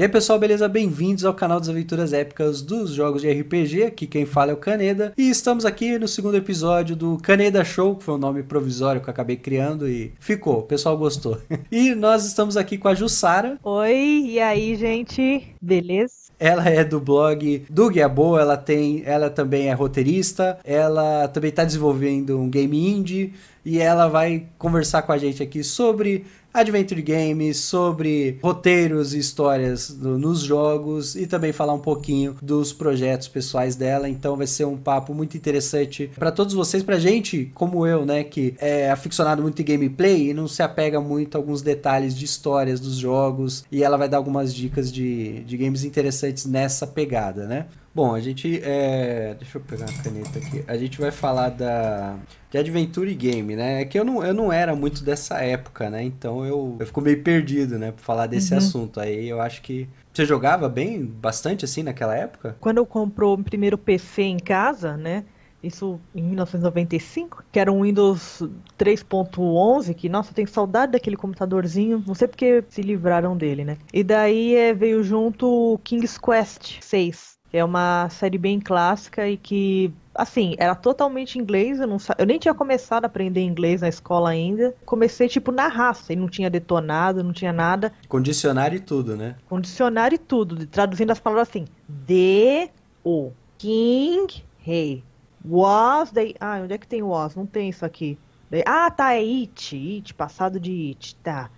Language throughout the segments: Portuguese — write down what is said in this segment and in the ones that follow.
E aí pessoal, beleza? Bem-vindos ao canal das aventuras épicas dos jogos de RPG. Aqui quem fala é o Caneda. E estamos aqui no segundo episódio do Caneda Show, que foi um nome provisório que eu acabei criando e ficou, o pessoal gostou. e nós estamos aqui com a Jussara. Oi, e aí, gente? Beleza? Ela é do blog do Guia Boa, ela tem, ela também é roteirista, ela também está desenvolvendo um game indie e ela vai conversar com a gente aqui sobre adventure games, sobre roteiros e histórias do, nos jogos e também falar um pouquinho dos projetos pessoais dela. Então vai ser um papo muito interessante para todos vocês, pra gente, como eu, né, que é aficionado muito em gameplay e não se apega muito a alguns detalhes de histórias dos jogos. E ela vai dar algumas dicas de, de games interessantes nessa pegada, né? Bom, a gente. É... Deixa eu pegar uma caneta aqui. A gente vai falar da. De Adventure Game, né? É que eu não, eu não era muito dessa época, né? Então eu, eu fico meio perdido, né? Pra falar desse uhum. assunto. Aí eu acho que. Você jogava bem, bastante assim naquela época? Quando eu comprou o primeiro PC em casa, né? Isso em 1995, que era um Windows 3.11, que, nossa, eu tenho saudade daquele computadorzinho, não sei porque se livraram dele, né? E daí é, veio junto o King's Quest 6, é uma série bem clássica e que, assim, era totalmente inglês. Eu, não, eu nem tinha começado a aprender inglês na escola ainda. Comecei, tipo, na raça e não tinha detonado, não tinha nada. Condicionário e tudo, né? Condicionário e tudo. Traduzindo as palavras assim: The, o, King, Rei. Was, daí. Ah, onde é que tem was? Não tem isso aqui. Daí, ah, tá, é it, it, passado de it, tá.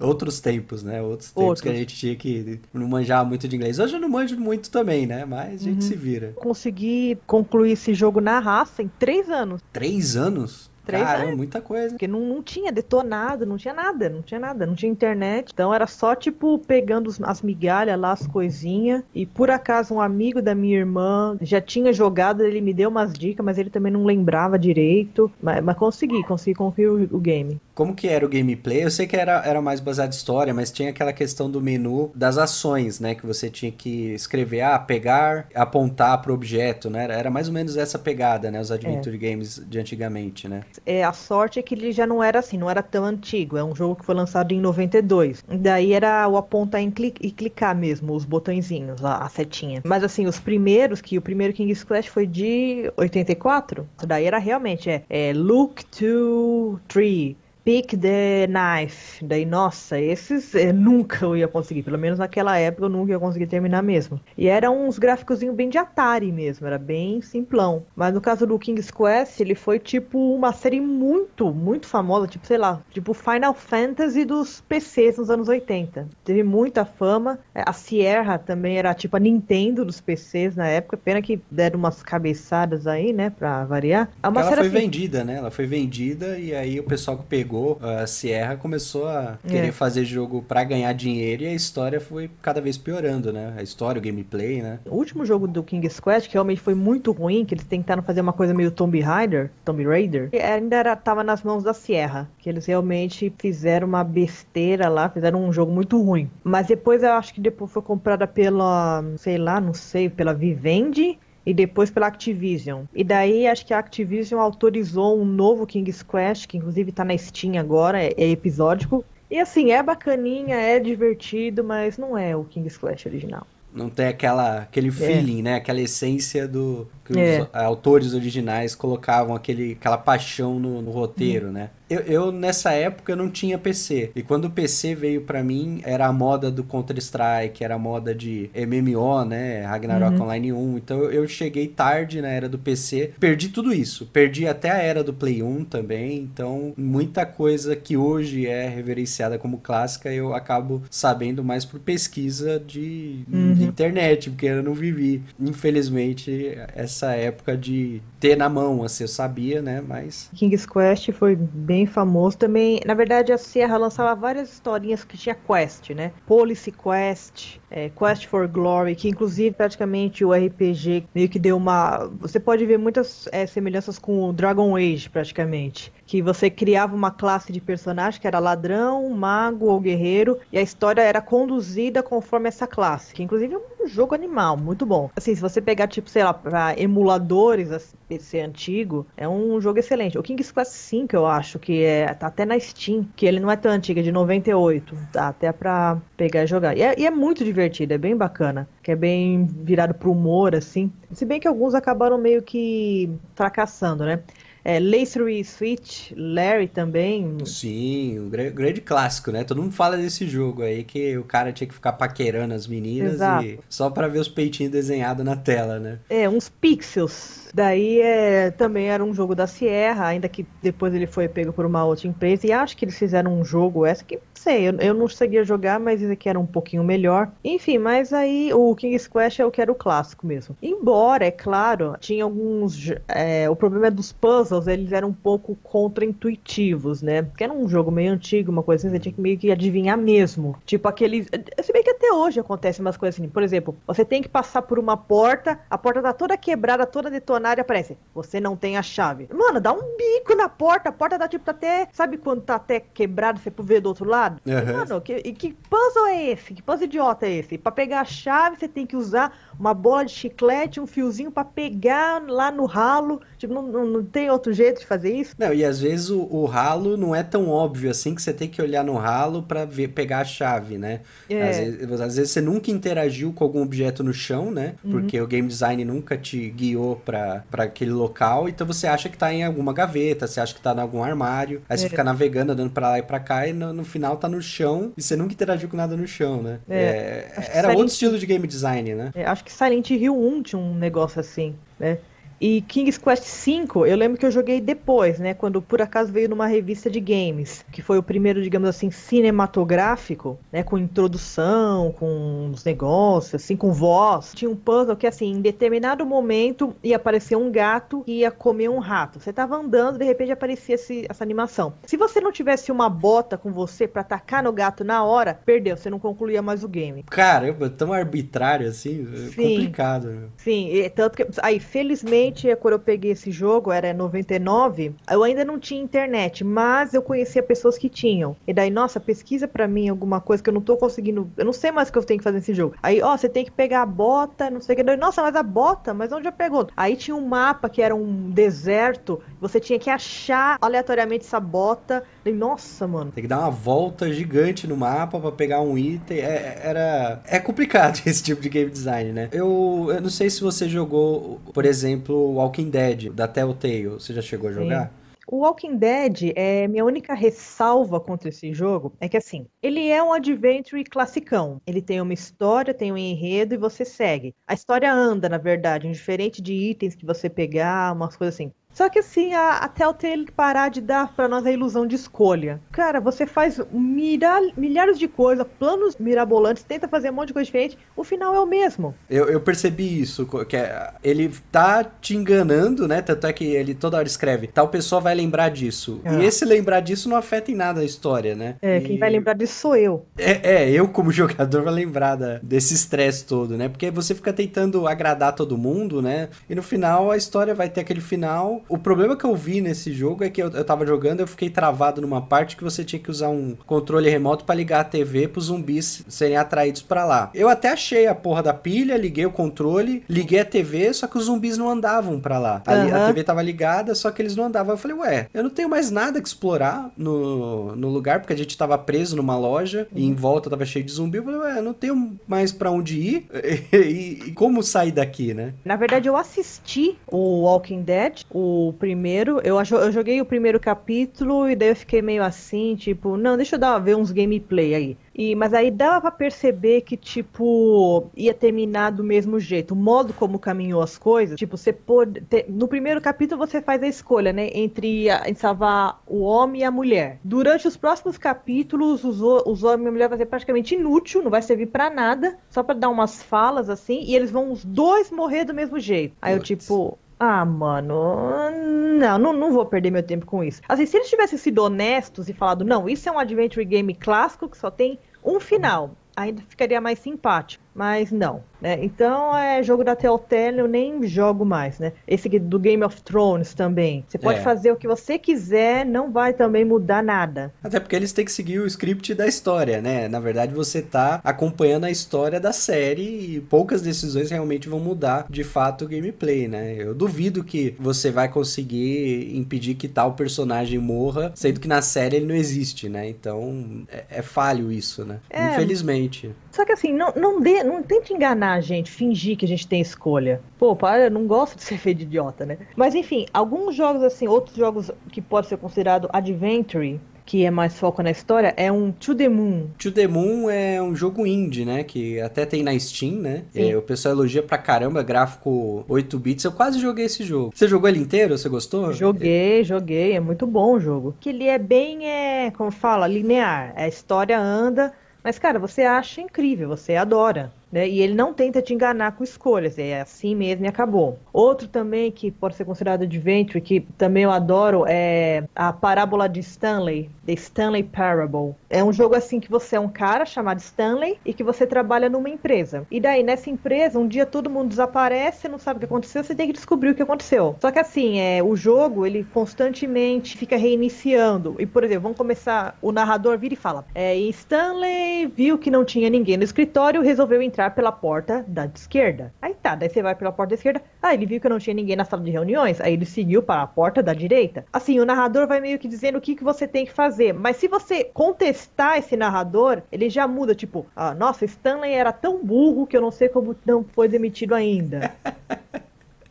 Outros tempos, né? Outros tempos Outros. que a gente tinha que não manjar muito de inglês. Hoje eu não manjo muito também, né? Mas a gente uhum. se vira. Consegui concluir esse jogo na raça em três anos. Três anos? Três Cara, anos. muita coisa. Porque não, não tinha detonado, não tinha nada, não tinha nada, não tinha internet. Então era só, tipo, pegando as migalhas lá, as coisinhas. E por acaso um amigo da minha irmã já tinha jogado, ele me deu umas dicas, mas ele também não lembrava direito. Mas, mas consegui, consegui concluir o, o game. Como que era o gameplay? Eu sei que era, era mais baseado em história, mas tinha aquela questão do menu das ações, né? Que você tinha que escrever, ah, pegar, apontar para o objeto, né? Era mais ou menos essa pegada, né? Os adventure é. games de antigamente, né? É, a sorte é que ele já não era assim, não era tão antigo. É um jogo que foi lançado em 92. Daí era o apontar e clicar mesmo, os botõezinhos, a, a setinha. Mas assim, os primeiros, que o primeiro King's Quest foi de 84. Daí era realmente, é, é Look to Tree. Pick the Knife. Daí, nossa, esses eu nunca eu ia conseguir. Pelo menos naquela época eu nunca ia conseguir terminar mesmo. E eram uns gráficos bem de Atari mesmo, era bem simplão. Mas no caso do King's Quest, ele foi tipo uma série muito, muito famosa, tipo, sei lá, tipo Final Fantasy dos PCs nos anos 80. Teve muita fama. A Sierra também era tipo a Nintendo dos PCs na época. Pena que deram umas cabeçadas aí, né, pra variar. É ela foi assim... vendida, né? Ela foi vendida e aí o pessoal que pegou pegou a Sierra começou a querer é. fazer jogo para ganhar dinheiro e a história foi cada vez piorando, né? A história, o gameplay, né? O último jogo do King's Quest, que realmente foi muito ruim, que eles tentaram fazer uma coisa meio Tomb Raider, Tomb Raider, ainda era, tava nas mãos da Sierra, que eles realmente fizeram uma besteira lá, fizeram um jogo muito ruim. Mas depois eu acho que depois foi comprada pela, sei lá, não sei, pela Vivendi e depois pela Activision. E daí acho que a Activision autorizou um novo King's Quest, que inclusive tá na Steam agora, é, é episódico. E assim, é bacaninha, é divertido, mas não é o King's Quest original. Não tem aquela, aquele é. feeling, é. né? Aquela essência do que é. os autores originais colocavam aquele, aquela paixão no, no roteiro, hum. né? Eu, eu, nessa época não tinha PC. E quando o PC veio para mim, era a moda do Counter-Strike, era a moda de MMO, né? Ragnarok uhum. Online 1. Então eu, eu, cheguei tarde na era do PC. Perdi tudo isso. Perdi até a era do Play 1 também. Então, muita coisa que hoje é reverenciada como clássica, eu acabo sabendo mais por pesquisa de, uhum. de internet, porque eu não vivi. Infelizmente, essa época de ter na mão, assim, eu sabia, né? Mas. King's Quest foi bem bem famoso também. Na verdade, a Sierra lançava várias historinhas que tinha quest, né? Policy Quest, é, Quest for Glory, que inclusive praticamente o RPG meio que deu uma. Você pode ver muitas é, semelhanças com o Dragon Age, praticamente. Que você criava uma classe de personagem que era ladrão, mago ou guerreiro, e a história era conduzida conforme essa classe. Que inclusive é um jogo animal, muito bom. Assim, se você pegar, tipo, sei lá, pra emuladores assim, PC antigo, é um jogo excelente. O King's Quest V, eu acho, que é, tá até na Steam, que ele não é tão antigo, é de 98. Dá até pra pegar e jogar. E é, e é muito divertido, é bem bacana. Que é bem virado pro humor, assim. Se bem que alguns acabaram meio que fracassando, né? É, Lacery Switch, Larry também. Sim, um grande clássico, né? Todo mundo fala desse jogo aí que o cara tinha que ficar paquerando as meninas Exato. e só para ver os peitinhos desenhados na tela, né? É, uns pixels. Daí é, também era um jogo da Sierra, ainda que depois ele foi pego por uma outra empresa. E acho que eles fizeram um jogo, essa que sei, eu, eu não conseguia jogar, mas esse aqui era um pouquinho melhor. Enfim, mas aí o King's Quest é o que era o clássico mesmo. Embora, é claro, tinha alguns. É, o problema é dos puzzles, eles eram um pouco contra-intuitivos, né? Porque era um jogo meio antigo, uma coisa assim, você tinha que meio que adivinhar mesmo. Tipo aqueles. Se bem que até hoje acontece umas coisas assim. Por exemplo, você tem que passar por uma porta, a porta tá toda quebrada, toda detonada aparece. Você não tem a chave. Mano, dá um bico na porta, a porta tá tipo tá até. Sabe quando tá até quebrado, você ver do outro lado? Uhum. Mano, que, que puzzle é esse? Que puzzle idiota é esse? Pra pegar a chave, você tem que usar uma bola de chiclete, um fiozinho para pegar lá no ralo. Tipo, não, não, não, tem outro jeito de fazer isso? Não, e às vezes o, o ralo não é tão óbvio assim que você tem que olhar no ralo para pegar a chave, né? É. Às, vezes, às, vezes, você nunca interagiu com algum objeto no chão, né? Uhum. Porque o game design nunca te guiou para aquele local, então você acha que tá em alguma gaveta, você acha que tá em algum armário, aí é. você fica navegando, andando para lá e para cá e no, no final tá no chão e você nunca interagiu com nada no chão, né? É. é era outro estilo de game design, né? É, acho que Silent Hill 1 tinha um negócio assim, né? E King's Quest V, eu lembro que eu joguei depois, né? Quando por acaso veio numa revista de games, que foi o primeiro, digamos assim, cinematográfico, né? Com introdução, com os negócios, assim, com voz. Tinha um puzzle que, assim, em determinado momento ia aparecer um gato que ia comer um rato. Você tava andando, de repente aparecia esse, essa animação. Se você não tivesse uma bota com você para atacar no gato na hora, perdeu, você não concluía mais o game. Caramba, tão arbitrário assim, é sim, complicado. Sim, e, tanto que. Aí, felizmente Infelizmente, quando eu peguei esse jogo, era 99, eu ainda não tinha internet, mas eu conhecia pessoas que tinham. E daí, nossa, pesquisa para mim alguma coisa que eu não tô conseguindo. Eu não sei mais o que eu tenho que fazer nesse jogo. Aí, ó, você tem que pegar a bota, não sei o que. Daí, nossa, mas a bota, mas onde já pegou? Aí tinha um mapa que era um deserto, você tinha que achar aleatoriamente essa bota. E, nossa, mano. Tem que dar uma volta gigante no mapa para pegar um item. É, era. É complicado esse tipo de game design, né? Eu, eu não sei se você jogou, por exemplo, Walking Dead, da Telltale. Você já chegou a jogar? Sim. O Walking Dead, é, minha única ressalva contra esse jogo é que, assim, ele é um adventure classicão. Ele tem uma história, tem um enredo e você segue. A história anda, na verdade, diferente de itens que você pegar, umas coisas assim. Só que assim, a, a Telltale parar de dar para nós a ilusão de escolha. Cara, você faz mira, milhares de coisas, planos mirabolantes, tenta fazer um monte de coisa diferente, o final é o mesmo. Eu, eu percebi isso, que é, ele tá te enganando, né? Tanto é que ele toda hora escreve, tal pessoa vai lembrar disso. E é. esse lembrar disso não afeta em nada a história, né? É, e... quem vai lembrar disso sou eu. É, é eu como jogador vou lembrar da, desse estresse todo, né? Porque você fica tentando agradar todo mundo, né? E no final a história vai ter aquele final o problema que eu vi nesse jogo é que eu, eu tava jogando, eu fiquei travado numa parte que você tinha que usar um controle remoto para ligar a TV pros zumbis serem atraídos para lá. Eu até achei a porra da pilha, liguei o controle, liguei a TV, só que os zumbis não andavam para lá. Uhum. A, a, TV tava ligada, só que eles não andavam. Eu falei, ué, eu não tenho mais nada que explorar no, no lugar, porque a gente tava preso numa loja uhum. e em volta tava cheio de zumbi. Eu falei, ué, eu não tenho mais para onde ir e, e, e como sair daqui, né? Na verdade, eu assisti o Walking Dead, o o primeiro. Eu, eu joguei o primeiro capítulo e daí eu fiquei meio assim, tipo, não, deixa eu dar, ver uns gameplay aí. E, mas aí dava para perceber que, tipo, ia terminar do mesmo jeito. O modo como caminhou as coisas, tipo, você pode. Ter, no primeiro capítulo você faz a escolha, né? Entre a, em salvar o homem e a mulher. Durante os próximos capítulos, os, os homens e a mulher vai ser praticamente inútil, não vai servir para nada, só para dar umas falas assim, e eles vão os dois morrer do mesmo jeito. Aí eu, tipo, ah, mano, não, não, não vou perder meu tempo com isso. Assim, se eles tivessem sido honestos e falado, não, isso é um adventure game clássico que só tem um final, ainda ficaria mais simpático. Mas não. Né? Então é jogo da Telltale, eu nem jogo mais, né? Esse do Game of Thrones também. Você pode é. fazer o que você quiser, não vai também mudar nada. Até porque eles têm que seguir o script da história, né? Na verdade, você tá acompanhando a história da série e poucas decisões realmente vão mudar de fato o gameplay, né? Eu duvido que você vai conseguir impedir que tal personagem morra, sendo que na série ele não existe, né? Então é, é falho isso, né? É, Infelizmente. Só que assim, não, não, dê, não tente enganar a gente, fingir que a gente tem escolha. Pô, para, não gosto de ser feio de idiota, né? Mas enfim, alguns jogos assim, outros jogos que pode ser considerado adventure, que é mais foco na história, é um To The Moon. To The Moon é um jogo indie, né? Que até tem na Steam, né? É, o pessoal elogia pra caramba, gráfico 8 bits. Eu quase joguei esse jogo. Você jogou ele inteiro? Você gostou? Joguei, joguei. É muito bom o jogo. Que ele é bem, é, como fala, linear. A história anda, mas, cara, você acha incrível, você adora. Né? E ele não tenta te enganar com escolhas, é assim mesmo e acabou. Outro também que pode ser considerado adventure, que também eu adoro, é a parábola de Stanley, The Stanley Parable. É um jogo assim que você é um cara chamado Stanley e que você trabalha numa empresa. E daí, nessa empresa, um dia todo mundo desaparece, não sabe o que aconteceu, você tem que descobrir o que aconteceu. Só que assim, é, o jogo, ele constantemente fica reiniciando. E, por exemplo, vamos começar, o narrador vira e fala, é, Stanley viu que não tinha ninguém no escritório, resolveu entrar entrar pela porta da esquerda. Aí tá, daí você vai pela porta da esquerda. Ah, ele viu que não tinha ninguém na sala de reuniões. Aí ele seguiu para a porta da direita. Assim, o narrador vai meio que dizendo o que, que você tem que fazer. Mas se você contestar esse narrador, ele já muda. Tipo, ah, nossa, Stanley era tão burro que eu não sei como não foi demitido ainda.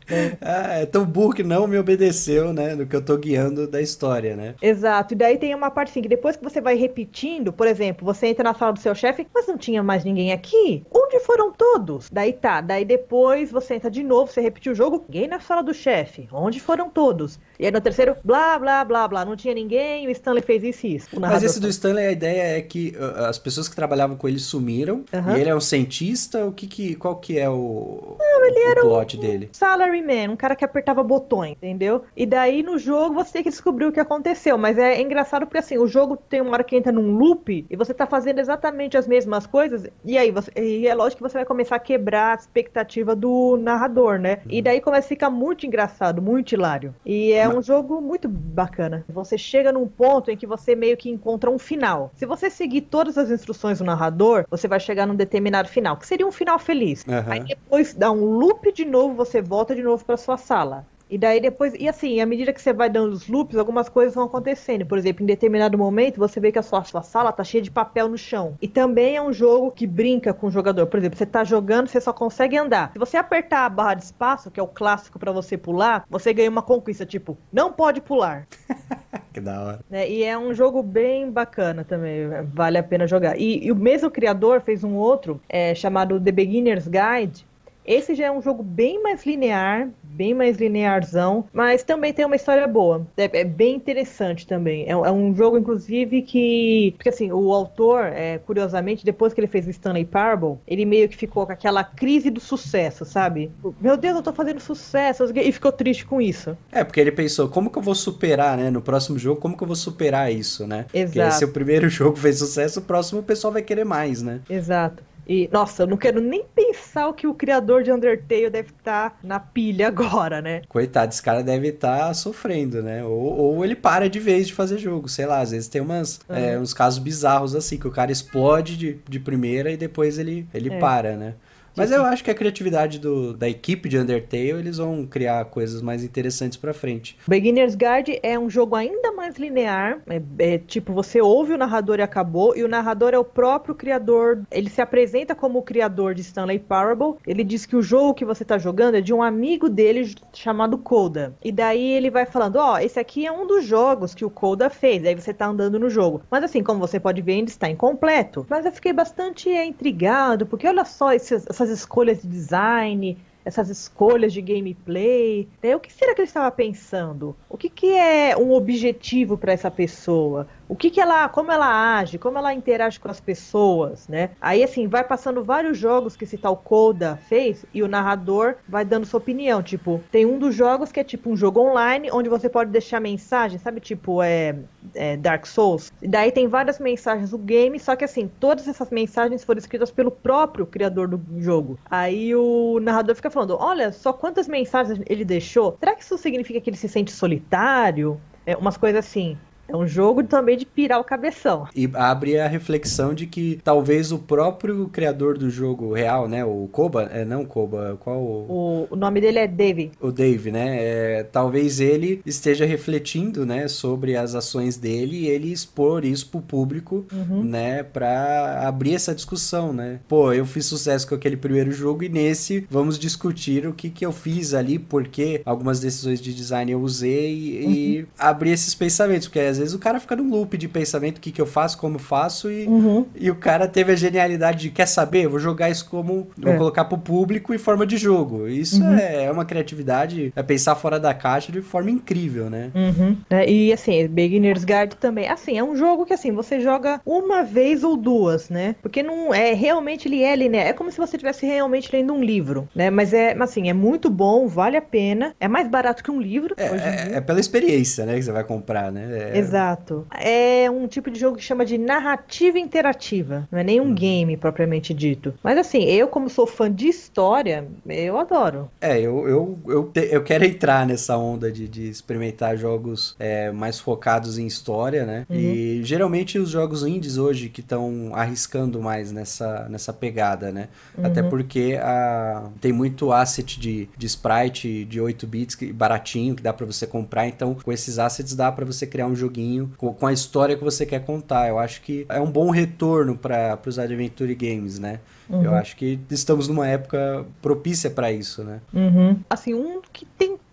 É. Ah, é tão burro que não me obedeceu, né? No que eu tô guiando da história, né? Exato. E daí tem uma parte assim, que depois que você vai repetindo, por exemplo, você entra na sala do seu chefe, mas não tinha mais ninguém aqui? Onde foram todos? Daí tá. Daí depois você entra de novo, você repetiu o jogo, ninguém na sala do chefe. Onde foram todos? E aí no terceiro, blá, blá, blá, blá. Não tinha ninguém, o Stanley fez isso e isso. Mas esse do Stanley, a ideia é que uh, as pessoas que trabalhavam com ele sumiram. Uhum. E ele é um cientista. O que que, qual que é o, não, ele o era plot um dele? Salaryman, um cara que apertava botões, entendeu? E daí no jogo você tem que descobrir o que aconteceu. Mas é engraçado porque assim, o jogo tem uma hora que entra num loop e você tá fazendo exatamente as mesmas coisas. E aí você, e é lógico que você vai começar a quebrar a expectativa do narrador, né? Uhum. E daí começa a ficar muito engraçado, muito hilário. E é é um jogo muito bacana. Você chega num ponto em que você meio que encontra um final. Se você seguir todas as instruções do narrador, você vai chegar num determinado final, que seria um final feliz. Uhum. Aí depois dá um loop de novo, você volta de novo para sua sala. E daí depois, e assim, à medida que você vai dando os loops, algumas coisas vão acontecendo. Por exemplo, em determinado momento, você vê que a sua, sua sala tá cheia de papel no chão. E também é um jogo que brinca com o jogador. Por exemplo, você tá jogando, você só consegue andar. Se você apertar a barra de espaço, que é o clássico para você pular, você ganha uma conquista, tipo, não pode pular. que da hora. É, e é um jogo bem bacana também, vale a pena jogar. E, e o mesmo criador fez um outro, é, chamado The Beginner's Guide, esse já é um jogo bem mais linear, bem mais linearzão, mas também tem uma história boa. É, é bem interessante também. É, é, um jogo, inclusive, que. Porque assim, o autor, é, curiosamente, depois que ele fez o Stanley Parable, ele meio que ficou com aquela crise do sucesso, sabe? Meu Deus, eu tô fazendo sucesso. E ficou triste com isso. É, porque ele pensou, como que eu vou superar, né? No próximo jogo, como que eu vou superar isso, né? Exato. Porque se o primeiro jogo fez sucesso, o próximo o pessoal vai querer mais, né? Exato. E, nossa, eu não quero nem pensar o que o criador de Undertale deve estar tá na pilha agora, né? Coitado, esse cara deve estar tá sofrendo, né? Ou, ou, ele para de vez de fazer jogo, sei lá, às vezes tem umas, uhum. é, uns casos bizarros assim, que o cara explode de, de primeira e depois ele, ele é. para, né? Mas eu acho que a criatividade do, da equipe de Undertale, eles vão criar coisas mais interessantes pra frente. Beginner's Guide é um jogo ainda mais linear. É, é, tipo, você ouve o narrador e acabou. E o narrador é o próprio criador. Ele se apresenta como o criador de Stanley Parable. Ele diz que o jogo que você tá jogando é de um amigo dele chamado Coda. E daí ele vai falando: Ó, oh, esse aqui é um dos jogos que o Coda fez. Aí você tá andando no jogo. Mas assim, como você pode ver, ainda está incompleto. Mas eu fiquei bastante intrigado, porque olha só esses, essas essas escolhas de design. essas escolhas de gameplay. Né? O que será que ele estava pensando? O que, que é um objetivo para essa pessoa? O que, que ela, como ela age, como ela interage com as pessoas, né? Aí assim, vai passando vários jogos que esse tal Koda fez e o narrador vai dando sua opinião, tipo, tem um dos jogos que é tipo um jogo online onde você pode deixar mensagem, sabe, tipo, é, é Dark Souls. E daí tem várias mensagens do game, só que assim, todas essas mensagens foram escritas pelo próprio criador do jogo. Aí o narrador fica falando: "Olha, só quantas mensagens ele deixou? Será que isso significa que ele se sente solitário?" É, umas coisas assim. É um jogo também de pirar o cabeção. E abre a reflexão de que talvez o próprio criador do jogo real, né? O Koba, é não Koba, qual o... o nome dele é Dave. O Dave, né? É, talvez ele esteja refletindo, né, sobre as ações dele e ele expor isso pro público, uhum. né, para abrir essa discussão, né? Pô, eu fiz sucesso com aquele primeiro jogo e nesse vamos discutir o que que eu fiz ali, porque algumas decisões de design eu usei uhum. e abrir esses pensamentos, porque às vezes o cara fica num loop de pensamento, o que, que eu faço, como eu faço, e, uhum. e o cara teve a genialidade de, quer saber, vou jogar isso como, é. vou colocar pro público em forma de jogo. Isso uhum. é, é uma criatividade, é pensar fora da caixa de forma incrível, né? Uhum. É, e assim, Beginner's Guide também, assim, é um jogo que assim, você joga uma vez ou duas, né? Porque não é, realmente ele é linear, é como se você estivesse realmente lendo um livro, né? Mas é, assim, é muito bom, vale a pena, é mais barato que um livro. É, é, é, pela experiência, né, que você vai comprar, né? É, Exato. É um tipo de jogo que chama de narrativa interativa. Não é nem um hum. game propriamente dito. Mas assim, eu, como sou fã de história, eu adoro. É, eu, eu, eu, eu quero entrar nessa onda de, de experimentar jogos é, mais focados em história, né? Uhum. E geralmente os jogos indies hoje que estão arriscando mais nessa, nessa pegada, né? Uhum. Até porque a, tem muito asset de, de sprite de 8 bits que, baratinho que dá para você comprar. Então, com esses assets dá para você criar um jogo joguinho com, com a história que você quer contar. Eu acho que é um bom retorno para os Adventure Games, né? Uhum. Eu acho que estamos numa época propícia para isso, né? Uhum. Assim, um que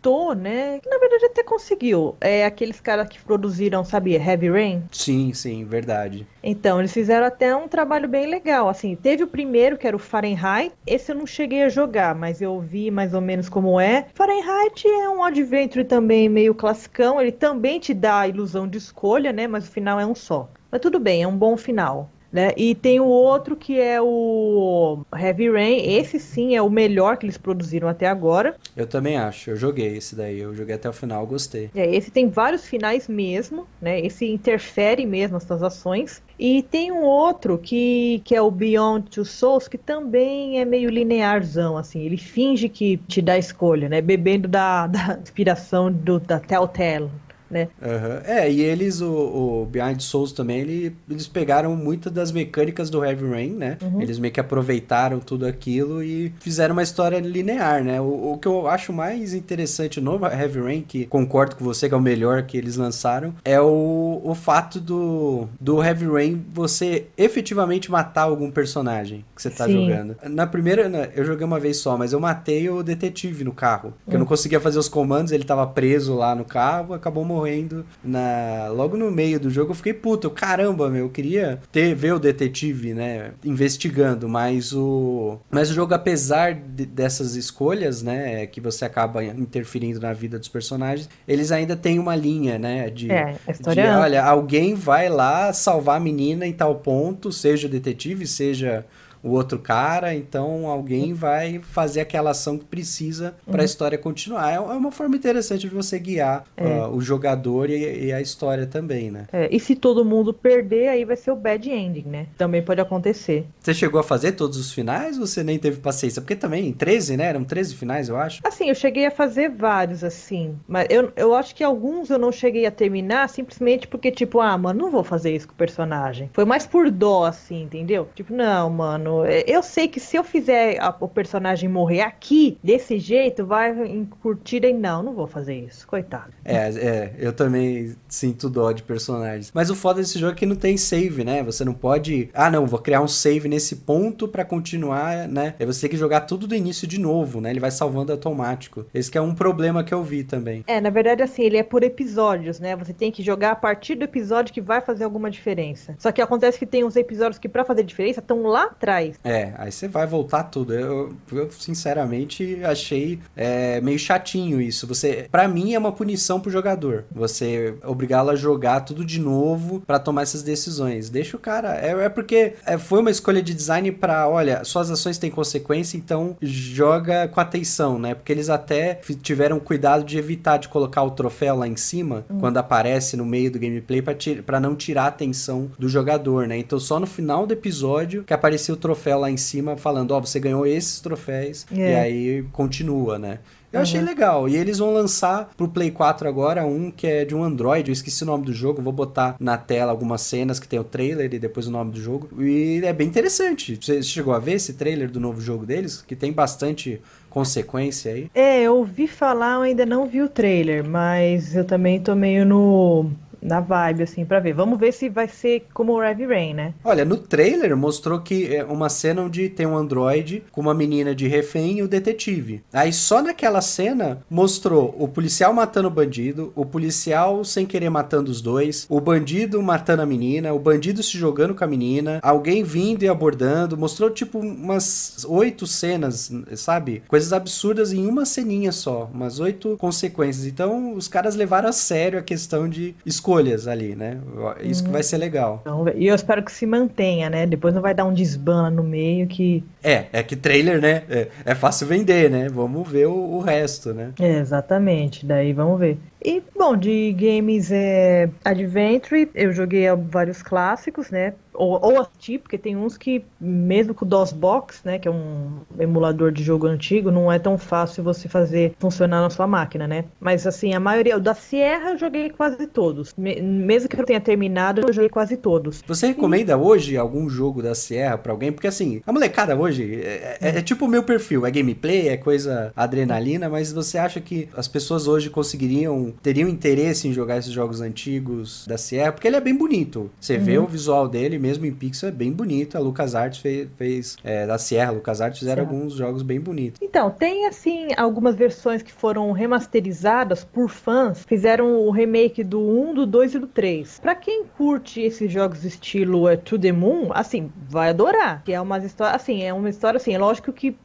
tentou, né? Que na verdade até conseguiu. É aqueles caras que produziram, sabia, Heavy Rain? Sim, sim, verdade. Então, eles fizeram até um trabalho bem legal. Assim, teve o primeiro, que era o Fahrenheit. Esse eu não cheguei a jogar, mas eu vi mais ou menos como é. Fahrenheit é um adventure também meio classicão. Ele também te dá a ilusão de escolha, né? Mas o final é um só. Mas tudo bem, é um bom final. Né? E tem o outro que é o Heavy Rain. Esse sim é o melhor que eles produziram até agora. Eu também acho. Eu joguei esse daí. Eu joguei até o final, gostei. É, esse tem vários finais mesmo, né? Esse interfere mesmo nas suas ações. E tem um outro que, que é o Beyond Two Souls, que também é meio linearzão, assim. Ele finge que te dá escolha, né? Bebendo da, da inspiração do, da Telltale, né? Uhum. É, e eles, o, o, Behind Souls também, ele, eles pegaram muitas das mecânicas do Heavy Rain, né? Uhum. Eles meio que aproveitaram tudo aquilo e fizeram uma história linear, né? O, o, que eu acho mais interessante no Heavy Rain, que concordo com você que é o melhor que eles lançaram, é o, o fato do, do Heavy Rain você efetivamente matar algum personagem que você tá Sim. jogando. Na primeira, eu joguei uma vez só, mas eu matei o detetive no carro. Que eu não hum. conseguia fazer os comandos, ele tava preso lá no carro, acabou morrendo morrendo na logo no meio do jogo. Eu fiquei puto, caramba, meu, eu queria ter ver o detetive, né, investigando, mas o mas o jogo apesar de, dessas escolhas, né, que você acaba interferindo na vida dos personagens, eles ainda têm uma linha, né, de, é, de olha, alguém vai lá salvar a menina em tal ponto, seja o detetive, seja o outro cara, então alguém vai fazer aquela ação que precisa para a uhum. história continuar. É, é uma forma interessante de você guiar é. uh, o jogador e, e, a história também, né? É, e se todo mundo perder, aí vai ser o bad ending, né? Também pode acontecer. Você chegou a fazer todos os finais ou você nem teve paciência? Porque também, 13, né? Eram 13 finais, eu acho. Assim, eu cheguei a fazer vários, assim. Mas eu, eu acho que alguns eu não cheguei a terminar simplesmente porque, tipo, ah, mano, não vou fazer isso com o personagem. Foi mais por dó, assim, entendeu? Tipo, não, mano, eu sei que se eu fizer a, o personagem morrer aqui, desse jeito, vai encurtir e não, não vou fazer isso, coitado. É, é, eu também sinto dó de personagens. Mas o foda desse jogo é que não tem save, né? Você não pode, ah, não, vou criar um save nesse ponto para continuar, né? É você tem que jogar tudo do início de novo, né? Ele vai salvando automático. Esse é um problema que eu vi também. É, na verdade, assim, ele é por episódios, né? Você tem que jogar a partir do episódio que vai fazer alguma diferença. Só que acontece que tem uns episódios que para fazer diferença estão lá atrás país. É, aí você vai voltar tudo. Eu, eu sinceramente achei é, meio chatinho isso. Você, para mim é uma punição pro jogador. Você obrigá-lo a jogar tudo de novo para tomar essas decisões. Deixa o cara. É, é porque é, foi uma escolha de design para, olha, suas ações têm consequência, então joga com atenção, né? Porque eles até tiveram cuidado de evitar de colocar o troféu lá em cima hum. quando aparece no meio do gameplay para não tirar a atenção do jogador, né? Então só no final do episódio que apareceu o troféu lá em cima falando, ó, oh, você ganhou esses troféus é. e aí continua, né? Eu uhum. achei legal. E eles vão lançar pro Play 4 agora um que é de um Android. Eu esqueci o nome do jogo. Vou botar na tela algumas cenas que tem o trailer e depois o nome do jogo. E é bem interessante. Você chegou a ver esse trailer do novo jogo deles? Que tem bastante consequência aí? É, eu ouvi falar, eu ainda não vi o trailer, mas eu também tô meio no na vibe, assim, para ver. Vamos ver se vai ser como o Heavy Rain, né? Olha, no trailer mostrou que é uma cena onde tem um androide com uma menina de refém e o detetive. Aí só naquela cena mostrou o policial matando o bandido, o policial sem querer matando os dois, o bandido matando a menina, o bandido se jogando com a menina, alguém vindo e abordando. Mostrou tipo umas oito cenas, sabe? Coisas absurdas em uma ceninha só, umas oito consequências. Então os caras levaram a sério a questão de escolher escolhas ali, né? Isso uhum. que vai ser legal. Então, e eu espero que se mantenha, né? Depois não vai dar um desban no meio que. É, é que trailer, né? É, é fácil vender, né? Vamos ver o, o resto, né? É, exatamente. Daí vamos ver. E, bom, de games é Adventure, eu joguei vários clássicos, né? Ou, ou assisti, porque tem uns que, mesmo com o DOSBox, né? Que é um emulador de jogo antigo, não é tão fácil você fazer funcionar na sua máquina, né? Mas, assim, a maioria... O da Sierra eu joguei quase todos. Mesmo que eu tenha terminado, eu joguei quase todos. Você recomenda hoje algum jogo da Sierra pra alguém? Porque, assim, a molecada hoje é, é, é tipo o meu perfil. É gameplay, é coisa adrenalina, mas você acha que as pessoas hoje conseguiriam teriam interesse em jogar esses jogos antigos da Sierra, porque ele é bem bonito. Você uhum. vê o visual dele, mesmo em pixel, é bem bonito. A LucasArts fez, fez é, da Sierra, LucasArts fizeram é. alguns jogos bem bonitos. Então, tem assim algumas versões que foram remasterizadas por fãs, fizeram o remake do 1, do 2 e do 3. Pra quem curte esses jogos estilo é, To The Moon, assim, vai adorar. Que é uma história, assim, é uma história assim, é lógico que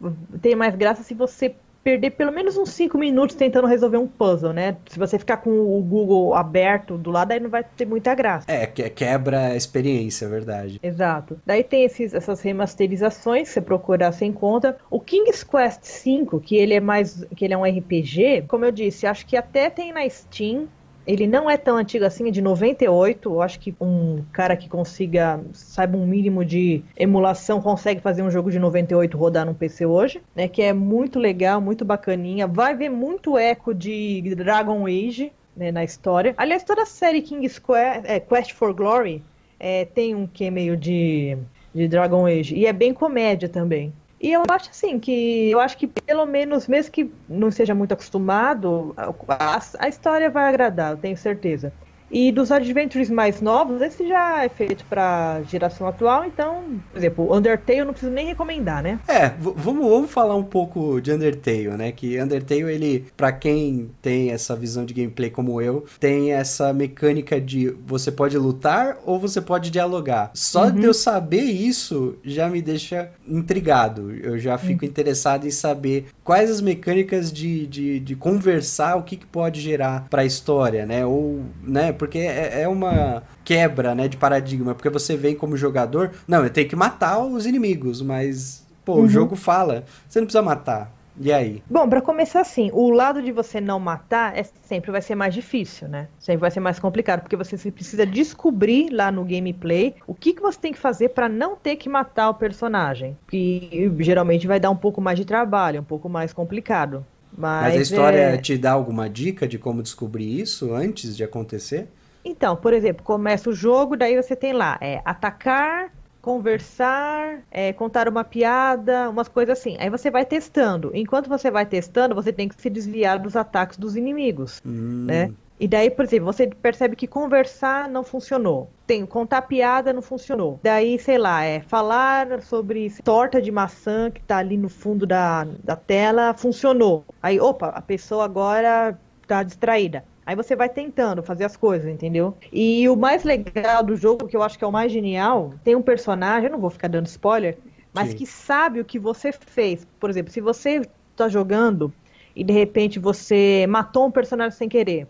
tem mais graça se você perder pelo menos uns 5 minutos tentando resolver um puzzle, né? Se você ficar com o Google aberto do lado, aí não vai ter muita graça. É, quebra a experiência, é verdade. Exato. Daí tem esses, essas remasterizações, você procurar, sem conta. O King's Quest V, que ele é mais. que ele é um RPG, como eu disse, acho que até tem na Steam, ele não é tão antigo assim, é de 98. Eu acho que um cara que consiga, saiba um mínimo de emulação, consegue fazer um jogo de 98 rodar num PC hoje, né? Que é muito legal, muito bacaninha. Vai ver muito eco de Dragon Age né, na história. Aliás, toda a série King's é, Quest for Glory é, tem um que meio de, de Dragon Age. E é bem comédia também. E eu acho assim que eu acho que pelo menos, mesmo que não seja muito acostumado, a, a história vai agradar, eu tenho certeza. E dos adventures mais novos, esse já é feito pra geração atual, então, por exemplo, Undertale eu não preciso nem recomendar, né? É, vamos, vamos falar um pouco de Undertale, né? Que Undertale, ele, para quem tem essa visão de gameplay como eu, tem essa mecânica de você pode lutar ou você pode dialogar. Só uhum. de eu saber isso já me deixa intrigado. Eu já fico uhum. interessado em saber quais as mecânicas de, de, de conversar, o que, que pode gerar pra história, né? Ou, né? Porque é, é uma quebra, né, de paradigma. Porque você vem como jogador, não, eu tenho que matar os inimigos, mas, pô, uhum. o jogo fala, você não precisa matar. E aí? Bom, para começar assim, o lado de você não matar é sempre vai ser mais difícil, né? Sempre vai ser mais complicado, porque você precisa descobrir lá no gameplay o que, que você tem que fazer para não ter que matar o personagem. Que geralmente vai dar um pouco mais de trabalho, um pouco mais complicado. Mas, Mas a história é... te dá alguma dica de como descobrir isso antes de acontecer? Então, por exemplo, começa o jogo, daí você tem lá, é atacar, conversar, é, contar uma piada, umas coisas assim. Aí você vai testando. Enquanto você vai testando, você tem que se desviar dos ataques dos inimigos, hum. né? E daí, por exemplo, você percebe que conversar não funcionou. Tem contar piada não funcionou. Daí, sei lá, é falar sobre torta de maçã que tá ali no fundo da, da tela funcionou. Aí, opa, a pessoa agora tá distraída. Aí você vai tentando fazer as coisas, entendeu? E o mais legal do jogo, que eu acho que é o mais genial, tem um personagem, eu não vou ficar dando spoiler, mas Sim. que sabe o que você fez. Por exemplo, se você está jogando e de repente você matou um personagem sem querer,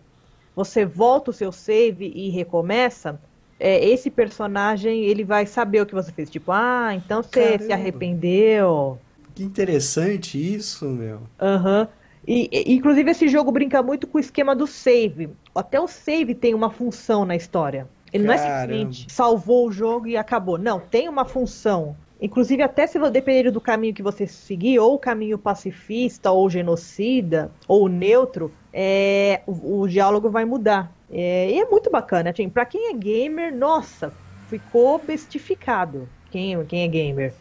você volta o seu save e recomeça, é, esse personagem ele vai saber o que você fez. Tipo, ah, então você Caramba. se arrependeu. Que interessante isso, meu. Aham. Uhum. E, e, inclusive esse jogo brinca muito com o esquema do save. Até o save tem uma função na história. Ele Caramba. não é simplesmente salvou o jogo e acabou. Não, tem uma função. Inclusive, até se depender do caminho que você seguir, ou o caminho pacifista, ou genocida, ou neutro, é, o, o diálogo vai mudar. É, e é muito bacana. Assim, para quem é gamer, nossa, ficou bestificado. Quem, quem é gamer.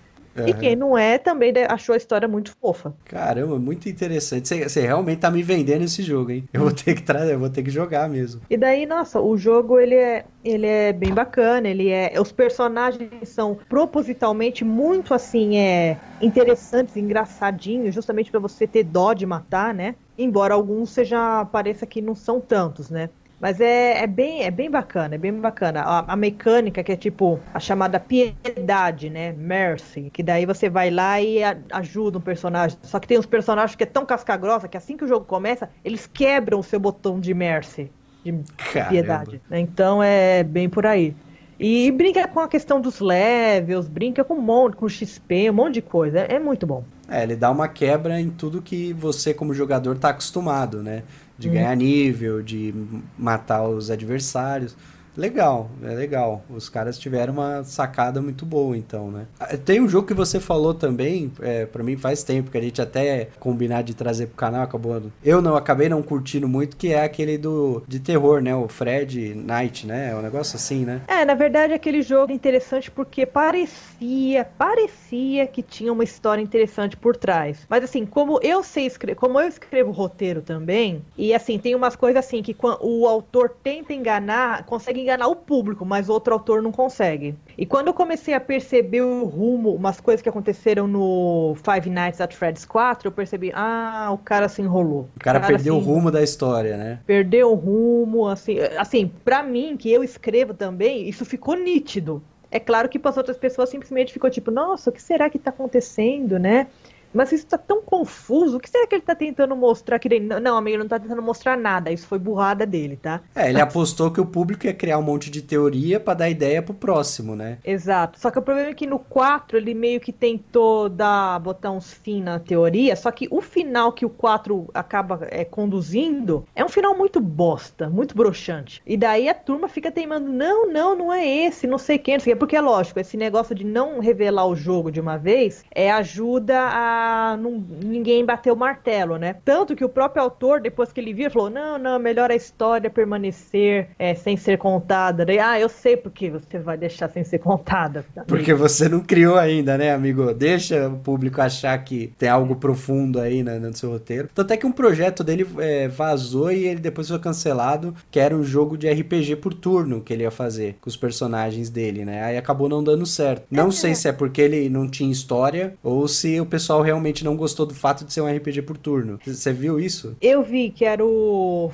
E quem não é também achou a história muito fofa. Caramba, muito interessante. Você, realmente tá me vendendo esse jogo, hein? Eu vou ter que trazer, eu vou ter que jogar mesmo. E daí, nossa, o jogo ele é, ele é bem bacana, ele é, os personagens são propositalmente muito assim, é interessantes, engraçadinhos, justamente para você ter dó de matar, né? Embora alguns seja pareça que não são tantos, né? Mas é, é, bem, é bem bacana, é bem bacana. A, a, mecânica que é tipo a chamada piedade, né? Mercy. Que daí você vai lá e a, ajuda um personagem. Só que tem uns personagens que é tão casca-grossa que assim que o jogo começa, eles quebram o seu botão de Mercy. De Caramba. piedade. Então é bem por aí. E brinca com a questão dos levels, brinca com um monte, com XP, um monte de coisa. É, é muito bom. É, ele dá uma quebra em tudo que você, como jogador, tá acostumado, né? De ganhar nível, de matar os adversários. Legal, é legal. Os caras tiveram uma sacada muito boa, então, né? Ah, tem um jogo que você falou também, é, para mim faz tempo, que a gente até combinar de trazer pro canal, acabou. Eu não acabei não curtindo muito, que é aquele do de terror, né? O Fred Knight, né? É um negócio assim, né? É, na verdade, aquele jogo é interessante porque parecia, parecia que tinha uma história interessante por trás. Mas assim, como eu sei escrever, como eu escrevo roteiro também, e assim, tem umas coisas assim que o autor tenta enganar, consegue enganar o público, mas outro autor não consegue. E quando eu comecei a perceber o rumo, umas coisas que aconteceram no Five Nights at Freddy's 4, eu percebi, ah, o cara se enrolou. O cara, o cara perdeu o rumo da história, né? Perdeu o rumo, assim, assim, para mim, que eu escrevo também, isso ficou nítido. É claro que para as outras pessoas simplesmente ficou tipo, nossa, o que será que está acontecendo, né? Mas isso tá tão confuso. O que será que ele tá tentando mostrar que ele... Não, amigo, ele não tá tentando mostrar nada. Isso foi burrada dele, tá? É, ele apostou que o público ia criar um monte de teoria para dar ideia pro próximo, né? Exato. Só que o problema é que no 4 ele meio que tentou dar botar uns fim na teoria, só que o final que o 4 acaba é, conduzindo é um final muito bosta, muito broxante. E daí a turma fica teimando, não, não, não é esse, não sei quem, não sei quem. Porque é lógico, esse negócio de não revelar o jogo de uma vez é ajuda a não, ninguém bater o martelo, né? Tanto que o próprio autor, depois que ele viu, falou: não, não, melhor a história permanecer é, sem ser contada. Daí, ah, eu sei porque você vai deixar sem ser contada. Porque você não criou ainda, né, amigo? Deixa o público achar que tem algo profundo aí né, no seu roteiro. Tanto é que um projeto dele é, vazou e ele depois foi cancelado, que era um jogo de RPG por turno que ele ia fazer com os personagens dele, né? Aí acabou não dando certo. Não é, sei se é porque ele não tinha história ou se o pessoal realmente não gostou do fato de ser um RPG por turno. Você viu isso? Eu vi que era o,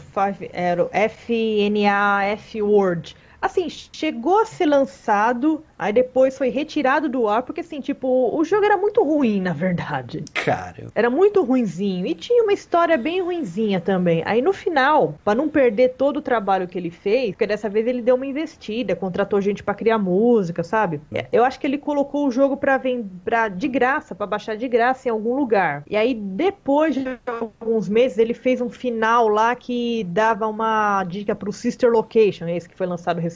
era o FNAF Word. Assim, chegou a ser lançado Aí depois foi retirado do ar, porque assim, tipo, o jogo era muito ruim, na verdade. Cara. Era muito ruinzinho. E tinha uma história bem ruinzinha também. Aí no final, para não perder todo o trabalho que ele fez, porque dessa vez ele deu uma investida, contratou gente para criar música, sabe? É, eu acho que ele colocou o jogo pra, pra de graça, para baixar de graça em algum lugar. E aí depois de alguns meses, ele fez um final lá que dava uma dica pro Sister Location, esse que foi lançado recentemente.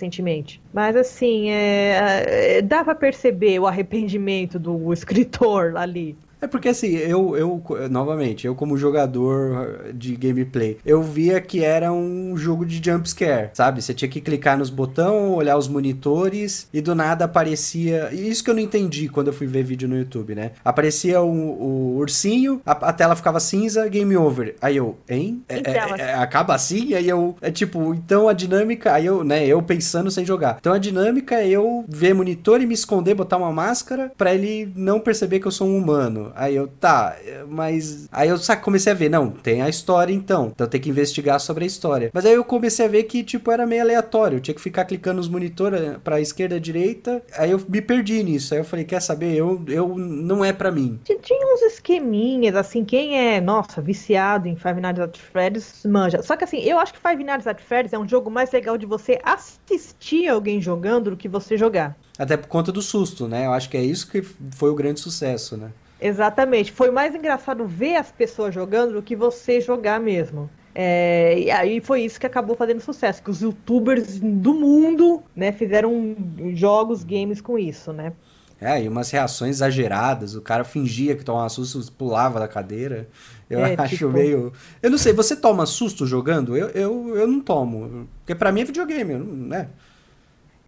Mas assim, é é, dá perceber o arrependimento do escritor ali. É porque assim, eu, eu, novamente, eu como jogador de gameplay, eu via que era um jogo de jumpscare, sabe? Você tinha que clicar nos botões, olhar os monitores e do nada aparecia. Isso que eu não entendi quando eu fui ver vídeo no YouTube, né? Aparecia o, o ursinho, a, a, tela ficava cinza, game over. Aí eu, hein? É, é, é, acaba assim? Aí eu, é tipo, então a dinâmica, aí eu, né, eu pensando sem jogar. Então a dinâmica é eu ver monitor e me esconder, botar uma máscara para ele não perceber que eu sou um humano. Aí eu, tá, mas. Aí eu sabe, comecei a ver, não, tem a história então. Então tem que investigar sobre a história. Mas aí eu comecei a ver que, tipo, era meio aleatório. Eu tinha que ficar clicando nos monitores eh, pra esquerda, direita. Aí eu me perdi nisso. Aí eu falei, quer saber? Eu, eu não é para mim. Tinha uns esqueminhas, assim, quem é, nossa, viciado em Five Nights at Freddy's manja. Só que assim, eu acho que Five Nights at Freddy's é um jogo mais legal de você assistir alguém jogando do que você jogar. Até por conta do susto, né? Eu acho que é isso que foi o grande sucesso, né? Exatamente. Foi mais engraçado ver as pessoas jogando do que você jogar mesmo. É, e aí foi isso que acabou fazendo sucesso, que os youtubers do mundo, né, fizeram jogos, games com isso, né? É, e umas reações exageradas, o cara fingia que tomava susto, pulava da cadeira. Eu é, acho tipo... meio. Eu não sei, você toma susto jogando? Eu, eu, eu não tomo. Porque pra mim é videogame, né?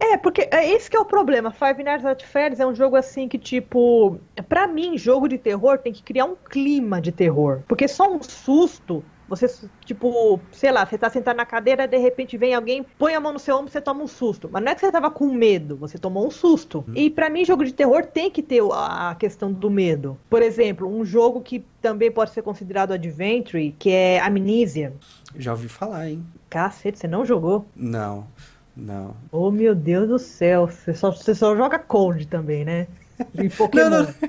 É, porque é esse que é o problema. Five Nights at Freddy's é um jogo assim que, tipo, para mim, jogo de terror tem que criar um clima de terror. Porque só um susto você, tipo, sei lá, você tá sentado na cadeira, de repente vem alguém, põe a mão no seu ombro, você toma um susto. Mas não é que você tava com medo, você tomou um susto. Uhum. E para mim, jogo de terror tem que ter a questão do medo. Por exemplo, um jogo que também pode ser considerado adventure, que é Amnesia. Já ouvi falar, hein? Cacete, você não jogou? Não, não. Oh, meu Deus do céu. Você só, você só joga Cold também, né? De Pokémon. Não, não.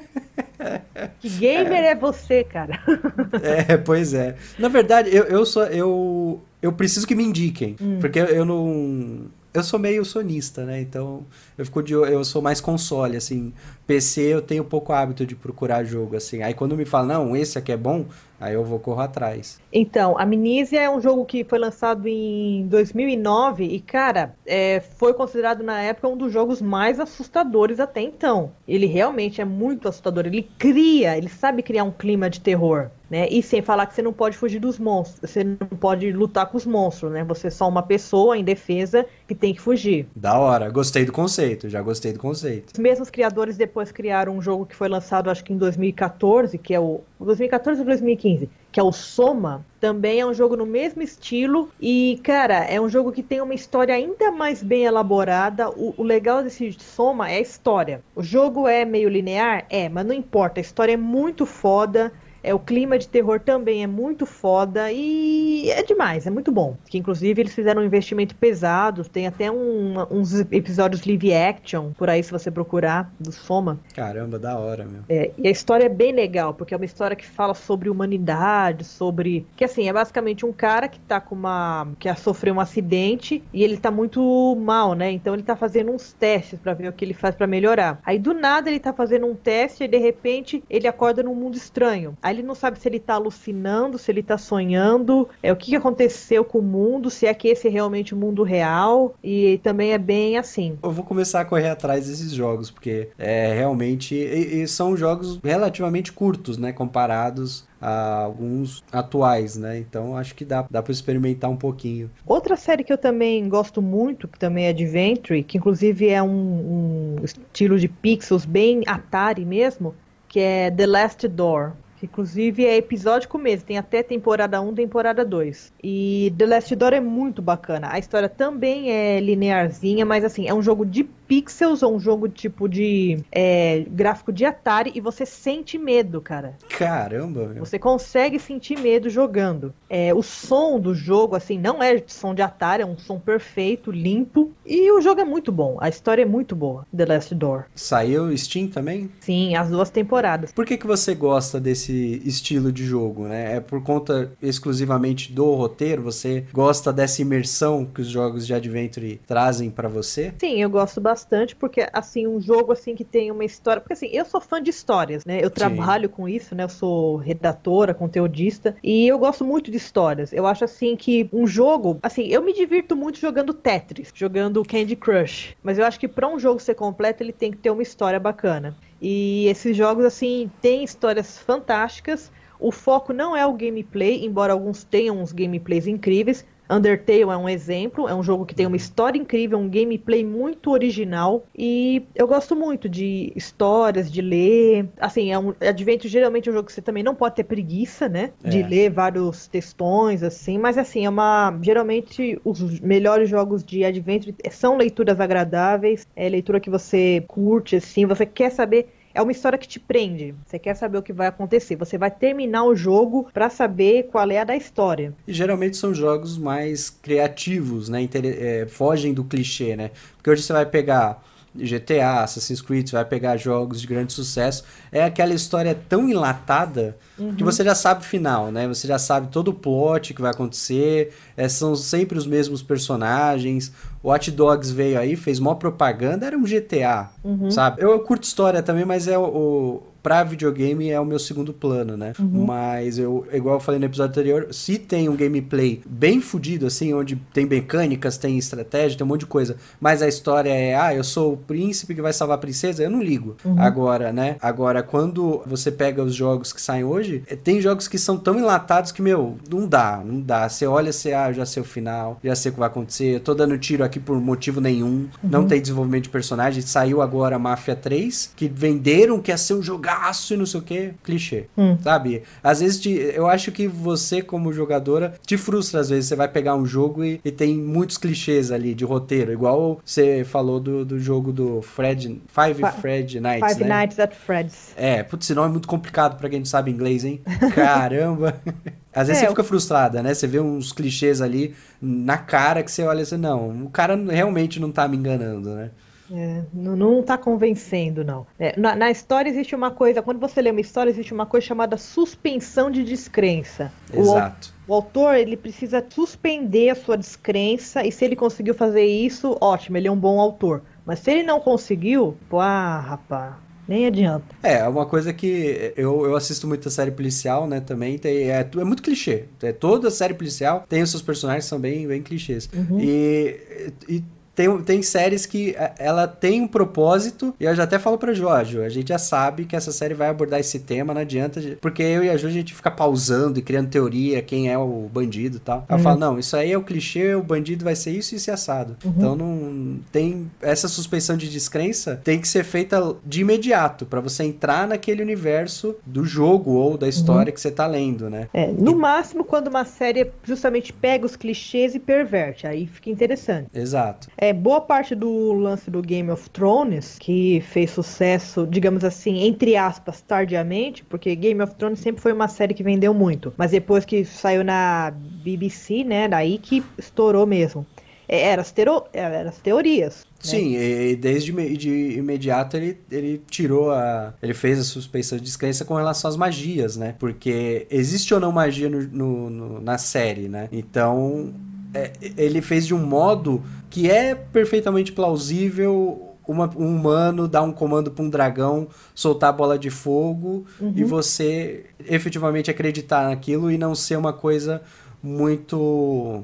Que gamer é. é você, cara? É, pois é. Na verdade, eu, eu sou. Eu, eu preciso que me indiquem. Hum. Porque eu não. Eu sou meio sonista, né? Então, eu fico de eu sou mais console, assim. PC eu tenho pouco hábito de procurar jogo, assim. Aí quando me fala, não, esse aqui é bom, aí eu vou correr atrás. Então, Amnesia é um jogo que foi lançado em 2009 e, cara, é, foi considerado na época um dos jogos mais assustadores até então. Ele realmente é muito assustador. Ele cria, ele sabe criar um clima de terror. Né? E sem falar que você não pode fugir dos monstros, você não pode lutar com os monstros, né? Você é só uma pessoa em defesa que tem que fugir. Da hora, gostei do conceito, já gostei do conceito. Os mesmos criadores depois criaram um jogo que foi lançado acho que em 2014, que é o 2014 ou 2015, que é o Soma, também é um jogo no mesmo estilo e, cara, é um jogo que tem uma história ainda mais bem elaborada. O, o, legal desse Soma é a história. O jogo é meio linear? É, mas não importa, a história é muito foda. É, o clima de terror também é muito foda e é demais, é muito bom. Que inclusive eles fizeram um investimento pesado, tem até um, uns episódios live action por aí se você procurar do Soma. Caramba, da hora, meu. É, e a história é bem legal, porque é uma história que fala sobre humanidade, sobre que assim, é basicamente um cara que tá com uma que sofreu um acidente e ele tá muito mal, né? Então ele tá fazendo uns testes para ver o que ele faz para melhorar. Aí do nada ele tá fazendo um teste e de repente ele acorda num mundo estranho. Aí ele não sabe se ele tá alucinando, se ele tá sonhando, é o que aconteceu com o mundo, se é que esse é realmente o mundo real, e também é bem assim. Eu vou começar a correr atrás desses jogos, porque é realmente. E, e são jogos relativamente curtos, né? Comparados a alguns atuais, né? Então acho que dá, dá para experimentar um pouquinho. Outra série que eu também gosto muito, que também é Adventure, que inclusive é um, um estilo de pixels bem Atari mesmo, que é The Last Door. Inclusive é episódico mesmo, tem até temporada 1, temporada 2. E The Last Door é muito bacana. A história também é linearzinha, mas assim, é um jogo de pixels ou um jogo tipo de é, gráfico de Atari e você sente medo, cara. Caramba, meu. Você consegue sentir medo jogando. É, o som do jogo, assim, não é som de Atari, é um som perfeito, limpo. E o jogo é muito bom. A história é muito boa, The Last Door. Saiu Steam também? Sim, as duas temporadas. Por que, que você gosta desse estilo de jogo, né? É por conta exclusivamente do roteiro? Você gosta dessa imersão que os jogos de Adventure trazem para você? Sim, eu gosto bastante bastante, porque, assim, um jogo, assim, que tem uma história... Porque, assim, eu sou fã de histórias, né? Eu trabalho Sim. com isso, né? Eu sou redatora, conteudista, e eu gosto muito de histórias. Eu acho, assim, que um jogo... Assim, eu me divirto muito jogando Tetris, jogando Candy Crush, mas eu acho que para um jogo ser completo, ele tem que ter uma história bacana. E esses jogos, assim, têm histórias fantásticas, o foco não é o gameplay, embora alguns tenham uns gameplays incríveis, Undertale é um exemplo, é um jogo que tem uma história incrível, um gameplay muito original e eu gosto muito de histórias, de ler. Assim, é um Adventure geralmente é um jogo que você também não pode ter preguiça, né? De é. ler vários textões assim, mas assim, é uma geralmente os melhores jogos de Adventure são leituras agradáveis, é leitura que você curte assim, você quer saber é uma história que te prende. Você quer saber o que vai acontecer. Você vai terminar o jogo para saber qual é a da história. E geralmente são jogos mais criativos, né? Inter é, fogem do clichê, né? Porque hoje você vai pegar GTA, Assassin's Creed, vai pegar jogos de grande sucesso, é aquela história tão enlatada uhum. que você já sabe o final, né? Você já sabe todo o plot que vai acontecer, é, são sempre os mesmos personagens. O Watch Dogs veio aí, fez mó propaganda, era um GTA, uhum. sabe? Eu curto história também, mas é o, o pra videogame é o meu segundo plano, né? Uhum. Mas eu, igual eu falei no episódio anterior, se tem um gameplay bem fodido, assim, onde tem mecânicas, tem estratégia, tem um monte de coisa, mas a história é, ah, eu sou o príncipe que vai salvar a princesa, eu não ligo. Uhum. Agora, né? Agora, quando você pega os jogos que saem hoje, eh, tem jogos que são tão enlatados que, meu, não dá, não dá. Você olha, você, ah, eu já sei o final, já sei o que vai acontecer, eu tô dando tiro aqui por motivo nenhum, uhum. não tem desenvolvimento de personagem. Saiu agora Mafia 3, que venderam que ia ser um jogar jogaço e não sei o que, clichê. Hum. Sabe? Às vezes te, eu acho que você, como jogadora, te frustra às vezes. Você vai pegar um jogo e, e tem muitos clichês ali de roteiro. Igual você falou do, do jogo do Fred. Five Fred Nights. Five né? Nights at Fred's. É, putz, esse nome é muito complicado para quem não sabe inglês, hein? Caramba. Às vezes é, você fica frustrada, né? Você vê uns clichês ali na cara que você olha assim, não, o cara realmente não tá me enganando, né? É, não, não tá convencendo, não. É, na, na, história existe uma coisa, quando você lê uma história, existe uma coisa chamada suspensão de descrença. Exato. O, o autor, ele precisa suspender a sua descrença, e se ele conseguiu fazer isso, ótimo, ele é um bom autor. Mas se ele não conseguiu, pô, ah, rapaz, nem adianta. É, é uma coisa que eu, eu assisto muita série policial, né, também, tem, é, é muito clichê. É, toda série policial tem os seus personagens são bem, bem clichês. Uhum. E, e tem, tem séries que é, ela tem um propósito, e eu já até falo pra Jorge, a gente já sabe que essa série vai abordar esse tema, não adianta, porque eu e a Ju a gente fica pausando e criando teoria, quem é o bandido e tal. Ela uhum. fala, não, isso aí é o clichê, o bandido vai ser isso e isso assado. Uhum. Então não tem essa suspensão de descrença tem que ser feita de imediato para você entrar naquele universo do jogo ou da história uhum. que você tá lendo, né? É, no e... máximo quando uma série justamente pega os clichês e perverte, aí fica interessante. Exato. É, boa parte do lance do Game of Thrones, que fez sucesso, digamos assim, entre aspas, tardiamente, porque Game of Thrones sempre foi uma série que vendeu muito. Mas depois que saiu na BBC, né, daí que estourou mesmo. É, era as, tero... era as teorias. Né? Sim, e desde de imediato ele, ele tirou a. Ele fez a suspeição de descrença com relação às magias, né? Porque existe ou não magia no, no, no na série, né? Então é, ele fez de um modo que é perfeitamente plausível uma, um humano dar um comando para um dragão soltar a bola de fogo uhum. e você efetivamente acreditar naquilo e não ser uma coisa muito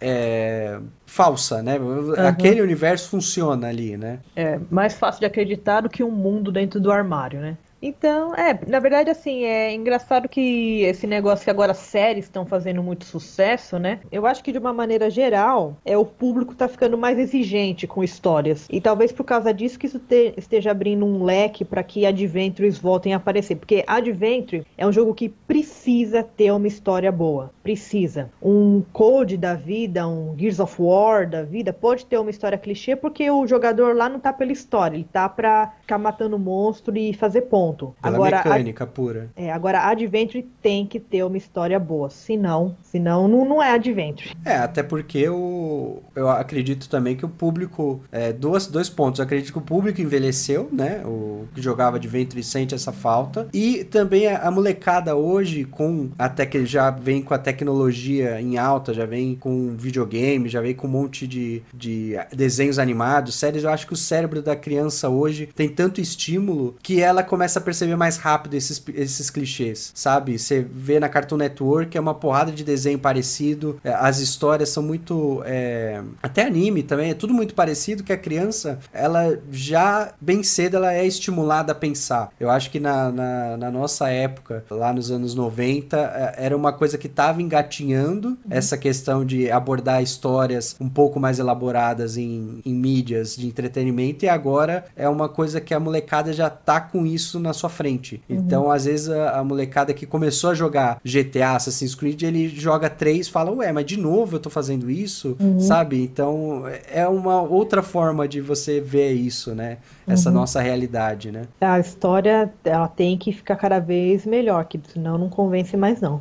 é, falsa, né? Uhum. Aquele universo funciona ali, né? É mais fácil de acreditar do que um mundo dentro do armário, né? Então, é, na verdade, assim, é engraçado que esse negócio que agora séries estão fazendo muito sucesso, né? Eu acho que de uma maneira geral, é o público tá ficando mais exigente com histórias. E talvez por causa disso que isso te, esteja abrindo um leque para que Adventures voltem a aparecer. Porque Adventure é um jogo que precisa ter uma história boa. Precisa. Um Code da vida, um Gears of War da vida, pode ter uma história clichê, porque o jogador lá não tá pela história, ele tá pra ficar matando monstro e fazer ponto ponto. Pela agora, mecânica a, pura. É, agora Adventure tem que ter uma história boa. Senão, senão não, não é Adventure. É, até porque o, eu acredito também que o público. É, duas, dois pontos. Eu acredito que o público envelheceu, né? O que jogava Adventure sente essa falta. E também a, a molecada hoje, com até que já vem com a tecnologia em alta, já vem com videogame, já vem com um monte de, de desenhos animados, séries. Eu acho que o cérebro da criança hoje tem tanto estímulo que ela começa começa a perceber mais rápido esses, esses clichês, sabe? Você vê na Cartoon Network é uma porrada de desenho parecido, é, as histórias são muito. É... até anime também, é tudo muito parecido que a criança, ela já bem cedo ela é estimulada a pensar. Eu acho que na, na, na nossa época, lá nos anos 90, é, era uma coisa que estava engatinhando uhum. essa questão de abordar histórias um pouco mais elaboradas em, em mídias de entretenimento, e agora é uma coisa que a molecada já tá com isso na sua frente. Uhum. Então, às vezes, a, a, molecada que começou a jogar GTA, Assassin's Creed, ele joga três fala, ué, mas de novo eu tô fazendo isso, uhum. sabe? Então, é uma outra forma de você ver isso, né? Essa uhum. nossa realidade, né? A história, ela tem que ficar cada vez melhor, que senão não convence mais não.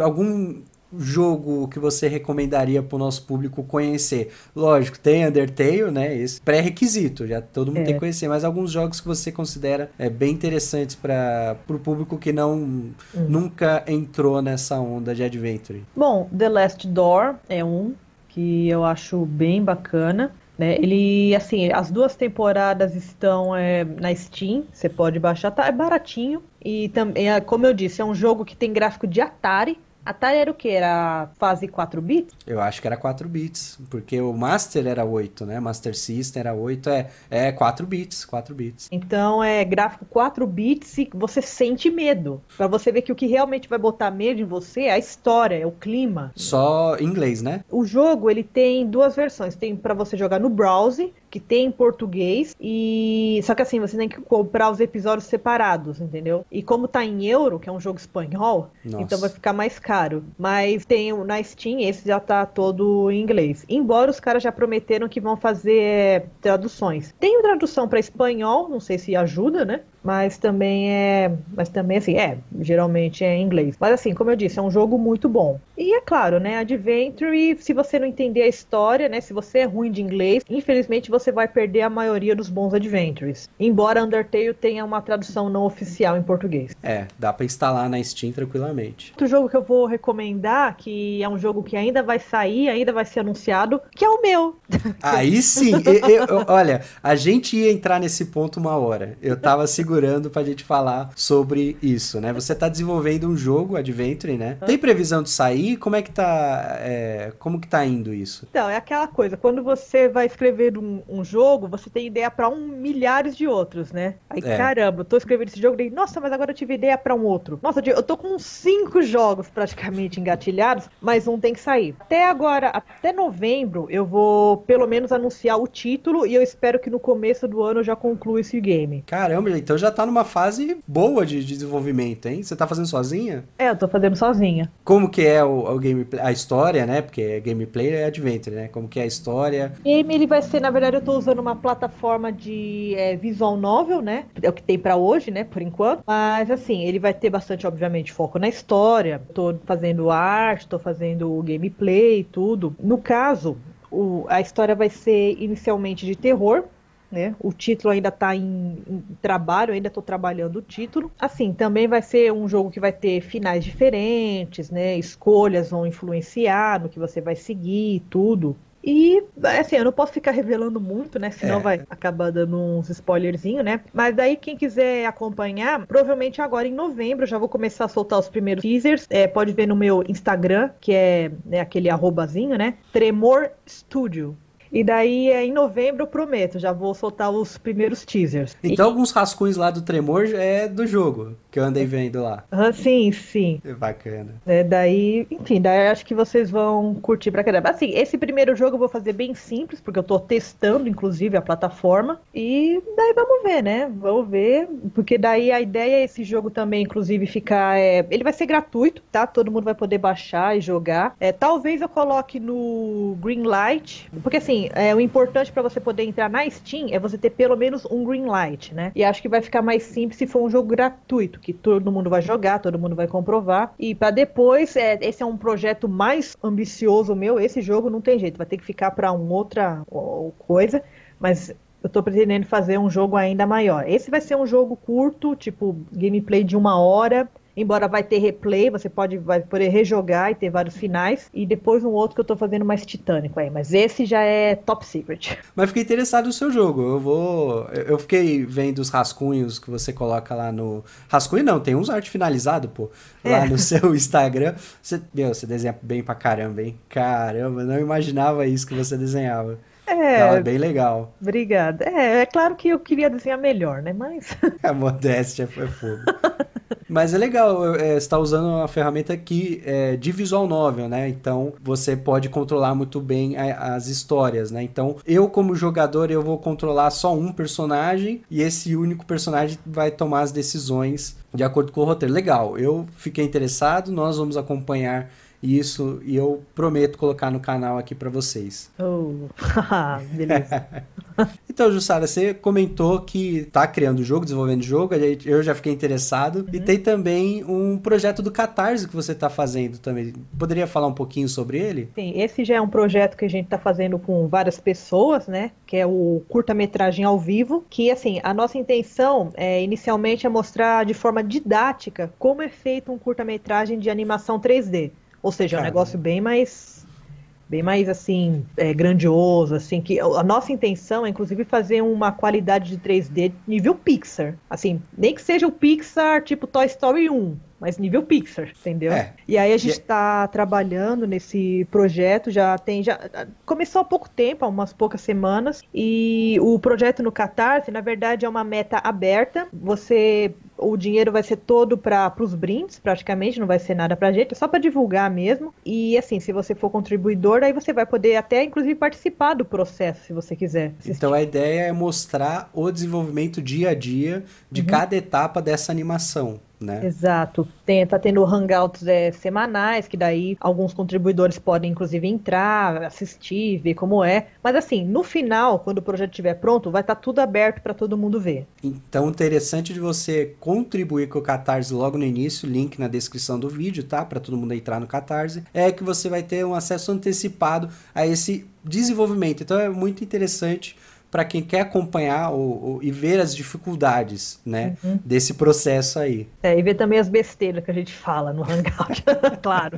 Algum jogo que você recomendaria para o nosso público conhecer? Lógico, tem Undertale, né? Esse pré-requisito, já todo mundo é. tem que conhecer, mas alguns jogos que você considera é, bem interessantes para o público que não hum. nunca entrou nessa onda de adventure. Bom, The Last Door é um que eu acho bem bacana. Né? Ele, assim, as duas temporadas estão é, na Steam, você pode baixar, tá, é baratinho. E também, como eu disse, é um jogo que tem gráfico de Atari, Atari era o que? Era fase 4 bits? Eu acho que era 4 bits, porque o Master era 8, né? Master System era 8, é, é 4 bits, 4 bits. Então é gráfico 4 bits e você sente medo. Pra você ver que o que realmente vai botar medo em você é a história, é o clima. Só em inglês, né? O jogo, ele tem duas versões. Tem para você jogar no browser, que tem em português, e só que assim, você tem que comprar os episódios separados, entendeu? E como tá em euro, que é um jogo espanhol, Nossa. então vai ficar mais caro. Mas tem na Steam, esse já tá todo em inglês. Embora os caras já prometeram que vão fazer é, traduções. Tem tradução para espanhol, não sei se ajuda, né? mas também é, mas também assim, é, geralmente é em inglês. Mas assim, como eu disse, é um jogo muito bom. E é claro, né, Adventure, se você não entender a história, né, se você é ruim de inglês, infelizmente você vai perder a maioria dos bons Adventures. Embora Undertale tenha uma tradução não oficial em português. É, dá para instalar na Steam tranquilamente. Outro jogo que eu vou recomendar, que é um jogo que ainda vai sair, ainda vai ser anunciado, que é o meu. Aí sim, eu, eu, olha, a gente ia entrar nesse ponto uma hora. Eu tava segurando segurando pra gente falar sobre isso, né? Você tá desenvolvendo um jogo, Adventure, né? Tem previsão de sair? Como é que tá, é, como que tá indo isso? Então, é aquela coisa, quando você vai escrever um, um jogo, você tem ideia para um milhares de outros, né? Aí, é. caramba, eu tô escrevendo esse jogo, e nossa, mas agora eu tive ideia para um outro. Nossa, eu tô com cinco jogos praticamente engatilhados, mas um tem que sair. Até agora, até novembro, eu vou pelo menos anunciar o título e eu espero que no começo do ano eu já conclua esse game. Caramba, então já tá numa fase boa de, de desenvolvimento, hein? Você tá fazendo sozinha? É, eu tô fazendo sozinha. Como que é o, o gameplay, a história, né? Porque gameplay é adventure, né? Como que é a história? O game, ele vai ser, na verdade, eu tô usando uma plataforma de é, visual novel, né? É o que tem para hoje, né? Por enquanto. Mas, assim, ele vai ter bastante, obviamente, foco na história. Tô fazendo arte, tô fazendo gameplay e tudo. No caso, o, a história vai ser inicialmente de terror, né? O título ainda está em, em, trabalho, ainda estou trabalhando o título. Assim, também vai ser um jogo que vai ter finais diferentes, né? Escolhas vão influenciar no que você vai seguir, tudo. E, assim, eu não posso ficar revelando muito, né? Senão é. vai acabar dando uns spoilerzinho, né? Mas daí, quem quiser acompanhar, provavelmente agora em novembro eu já vou começar a soltar os primeiros teasers. É, pode ver no meu Instagram, que é né, aquele arrobazinho, né? Tremor Studio. E daí, é, em novembro, eu prometo, já vou soltar os primeiros teasers. Então, e... alguns rascunhos lá do Tremor é do jogo que eu andei vendo lá. Ah, sim, sim. É bacana. É, daí, enfim, daí acho que vocês vão curtir pra caramba. Assim, esse primeiro jogo eu vou fazer bem simples, porque eu tô testando, inclusive, a plataforma. E daí vamos ver, né? Vamos ver. Porque daí a ideia é esse jogo também, inclusive, ficar. É... Ele vai ser gratuito, tá? Todo mundo vai poder baixar e jogar. É, talvez eu coloque no Greenlight. Porque assim, é, o importante para você poder entrar na Steam é você ter pelo menos um Greenlight, né? E acho que vai ficar mais simples se for um jogo gratuito que todo mundo vai jogar, todo mundo vai comprovar. E para depois, é, esse é um projeto mais ambicioso meu. Esse jogo não tem jeito, vai ter que ficar para uma outra coisa. Mas eu tô pretendendo fazer um jogo ainda maior. Esse vai ser um jogo curto, tipo gameplay de uma hora, Embora vai ter replay, você pode vai poder rejogar e ter vários finais. E depois um outro que eu tô fazendo mais titânico aí. Mas esse já é top secret. Mas fiquei interessado no seu jogo. Eu vou. Eu fiquei vendo os rascunhos que você coloca lá no. Rascunho não, tem uns arte finalizado, pô. Lá é. no seu Instagram. Você, meu, você desenha bem pra caramba, hein? Caramba, não imaginava isso que você desenhava. É, Tava bem legal. Obrigada. É, é claro que eu queria desenhar melhor, né? Mas. A modéstia foi fogo. Mas é legal, é, você está usando uma ferramenta aqui é, de visual novel, né? Então você pode controlar muito bem a, as histórias, né? Então eu como jogador eu vou controlar só um personagem e esse único personagem vai tomar as decisões de acordo com o roteiro. Legal, eu fiquei interessado, nós vamos acompanhar isso e eu prometo colocar no canal aqui para vocês. Oh, beleza. então, Jussara, você comentou que tá criando o jogo, desenvolvendo o jogo, eu já fiquei interessado. Uhum. E tem também um projeto do Catarse que você tá fazendo também. Poderia falar um pouquinho sobre ele? Sim, esse já é um projeto que a gente tá fazendo com várias pessoas, né? Que é o curta-metragem ao vivo, que assim, a nossa intenção é inicialmente é mostrar de forma didática como é feito um curta-metragem de animação 3D. Ou seja, é um negócio bem mais bem mais assim é, grandioso, assim que a nossa intenção é inclusive fazer uma qualidade de 3D nível Pixar, assim nem que seja o Pixar tipo Toy Story 1, mas nível Pixar, entendeu? É. E aí a gente está trabalhando nesse projeto, já tem, já começou há pouco tempo, há umas poucas semanas, e o projeto no Catarse, na verdade, é uma meta aberta. Você o dinheiro vai ser todo para os brindes, praticamente, não vai ser nada para gente, é só para divulgar mesmo. E assim, se você for contribuidor, aí você vai poder até, inclusive, participar do processo, se você quiser. Assistir. Então a ideia é mostrar o desenvolvimento dia a dia de uhum. cada etapa dessa animação né? Exato. Tem, tá tendo hangouts é, semanais, que daí alguns contribuidores podem, inclusive, entrar, assistir, ver como é. Mas assim, no final, quando o projeto estiver pronto, vai estar tá tudo aberto para todo mundo ver. Então, interessante de você contribuir com o Catarse logo no início, link na descrição do vídeo, tá? Para todo mundo entrar no Catarse, é que você vai ter um acesso antecipado a esse desenvolvimento. Então, é muito interessante para quem quer acompanhar o, e ver as dificuldades, né, uhum. desse processo aí. É, e ver também as besteiras que a gente fala no Hangout, claro.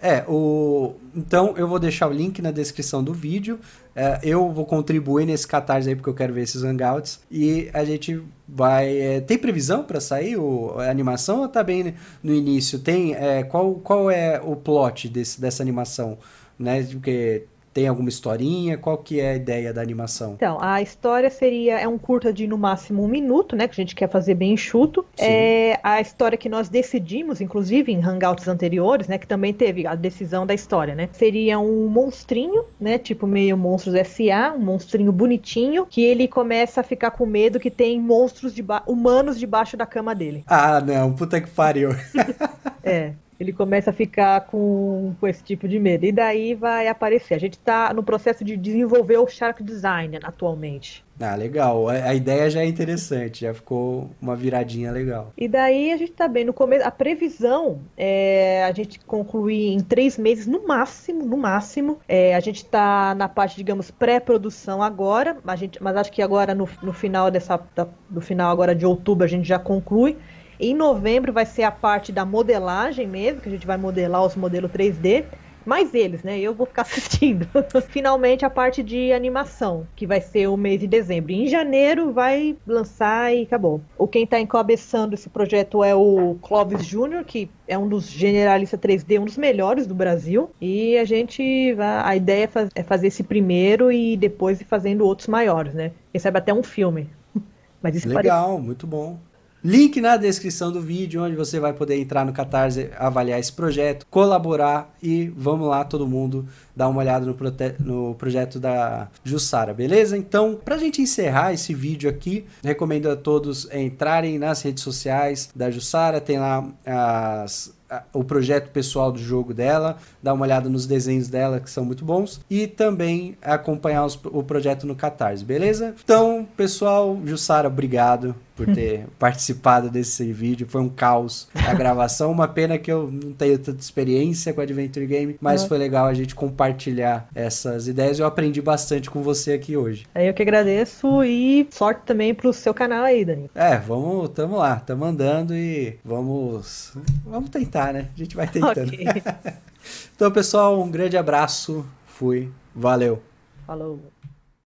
É, o... então eu vou deixar o link na descrição do vídeo, é, eu vou contribuir nesse catarse aí porque eu quero ver esses Hangouts, e a gente vai... É, tem previsão para sair o, a animação ou tá bem no início? Tem, é, qual, qual é o plot desse, dessa animação? Né, porque tem alguma historinha? Qual que é a ideia da animação? Então, a história seria é um curta de no máximo um minuto, né? Que a gente quer fazer bem enxuto. Sim. É a história que nós decidimos, inclusive em hangouts anteriores, né? Que também teve a decisão da história, né? Seria um monstrinho, né? Tipo meio monstros SA, um monstrinho bonitinho, que ele começa a ficar com medo que tem monstros de humanos debaixo da cama dele. Ah, não, puta que pariu. é ele começa a ficar com, com esse tipo de medo. E daí vai aparecer. A gente está no processo de desenvolver o Shark Design atualmente. Ah, legal. A, ideia já é interessante, já ficou uma viradinha legal. E daí a gente tá bem no começo. A previsão é a gente concluir em três meses, no máximo, no máximo. É, a gente tá na parte, digamos, pré-produção agora, a gente, mas acho que agora no, no final dessa. Da, do final agora de outubro a gente já conclui. Em novembro vai ser a parte da modelagem mesmo, que a gente vai modelar os modelos 3D. Mais eles, né? Eu vou ficar assistindo. Finalmente a parte de animação, que vai ser o mês de dezembro. Em janeiro vai lançar e acabou. O quem está encabeçando esse projeto é o Clóvis Júnior, que é um dos generalistas 3D, um dos melhores do Brasil. E a gente vai, a ideia é, é fazer esse primeiro e depois ir fazendo outros maiores, né? Quem sabe até um filme. Mas Legal, parece... muito bom. Link na descrição do vídeo, onde você vai poder entrar no Catarse, avaliar esse projeto, colaborar e vamos lá todo mundo dar uma olhada no, no projeto da Jussara, beleza? Então, pra gente encerrar esse vídeo aqui, recomendo a todos entrarem nas redes sociais da Jussara, tem lá as o projeto pessoal do jogo dela, dar uma olhada nos desenhos dela que são muito bons e também acompanhar os, o projeto no Catarse, beleza? Então, pessoal, Jussara, obrigado por ter participado desse vídeo. Foi um caos a gravação. Uma pena que eu não tenho tanta experiência com Adventure Game, mas foi legal a gente compartilhar essas ideias. Eu aprendi bastante com você aqui hoje. É eu que agradeço e sorte também pro seu canal aí, Dani. É, vamos, tamo lá, tamo andando e vamos, vamos tentar, né? A gente vai tentando. Okay. então, pessoal, um grande abraço. Fui. Valeu. Falou.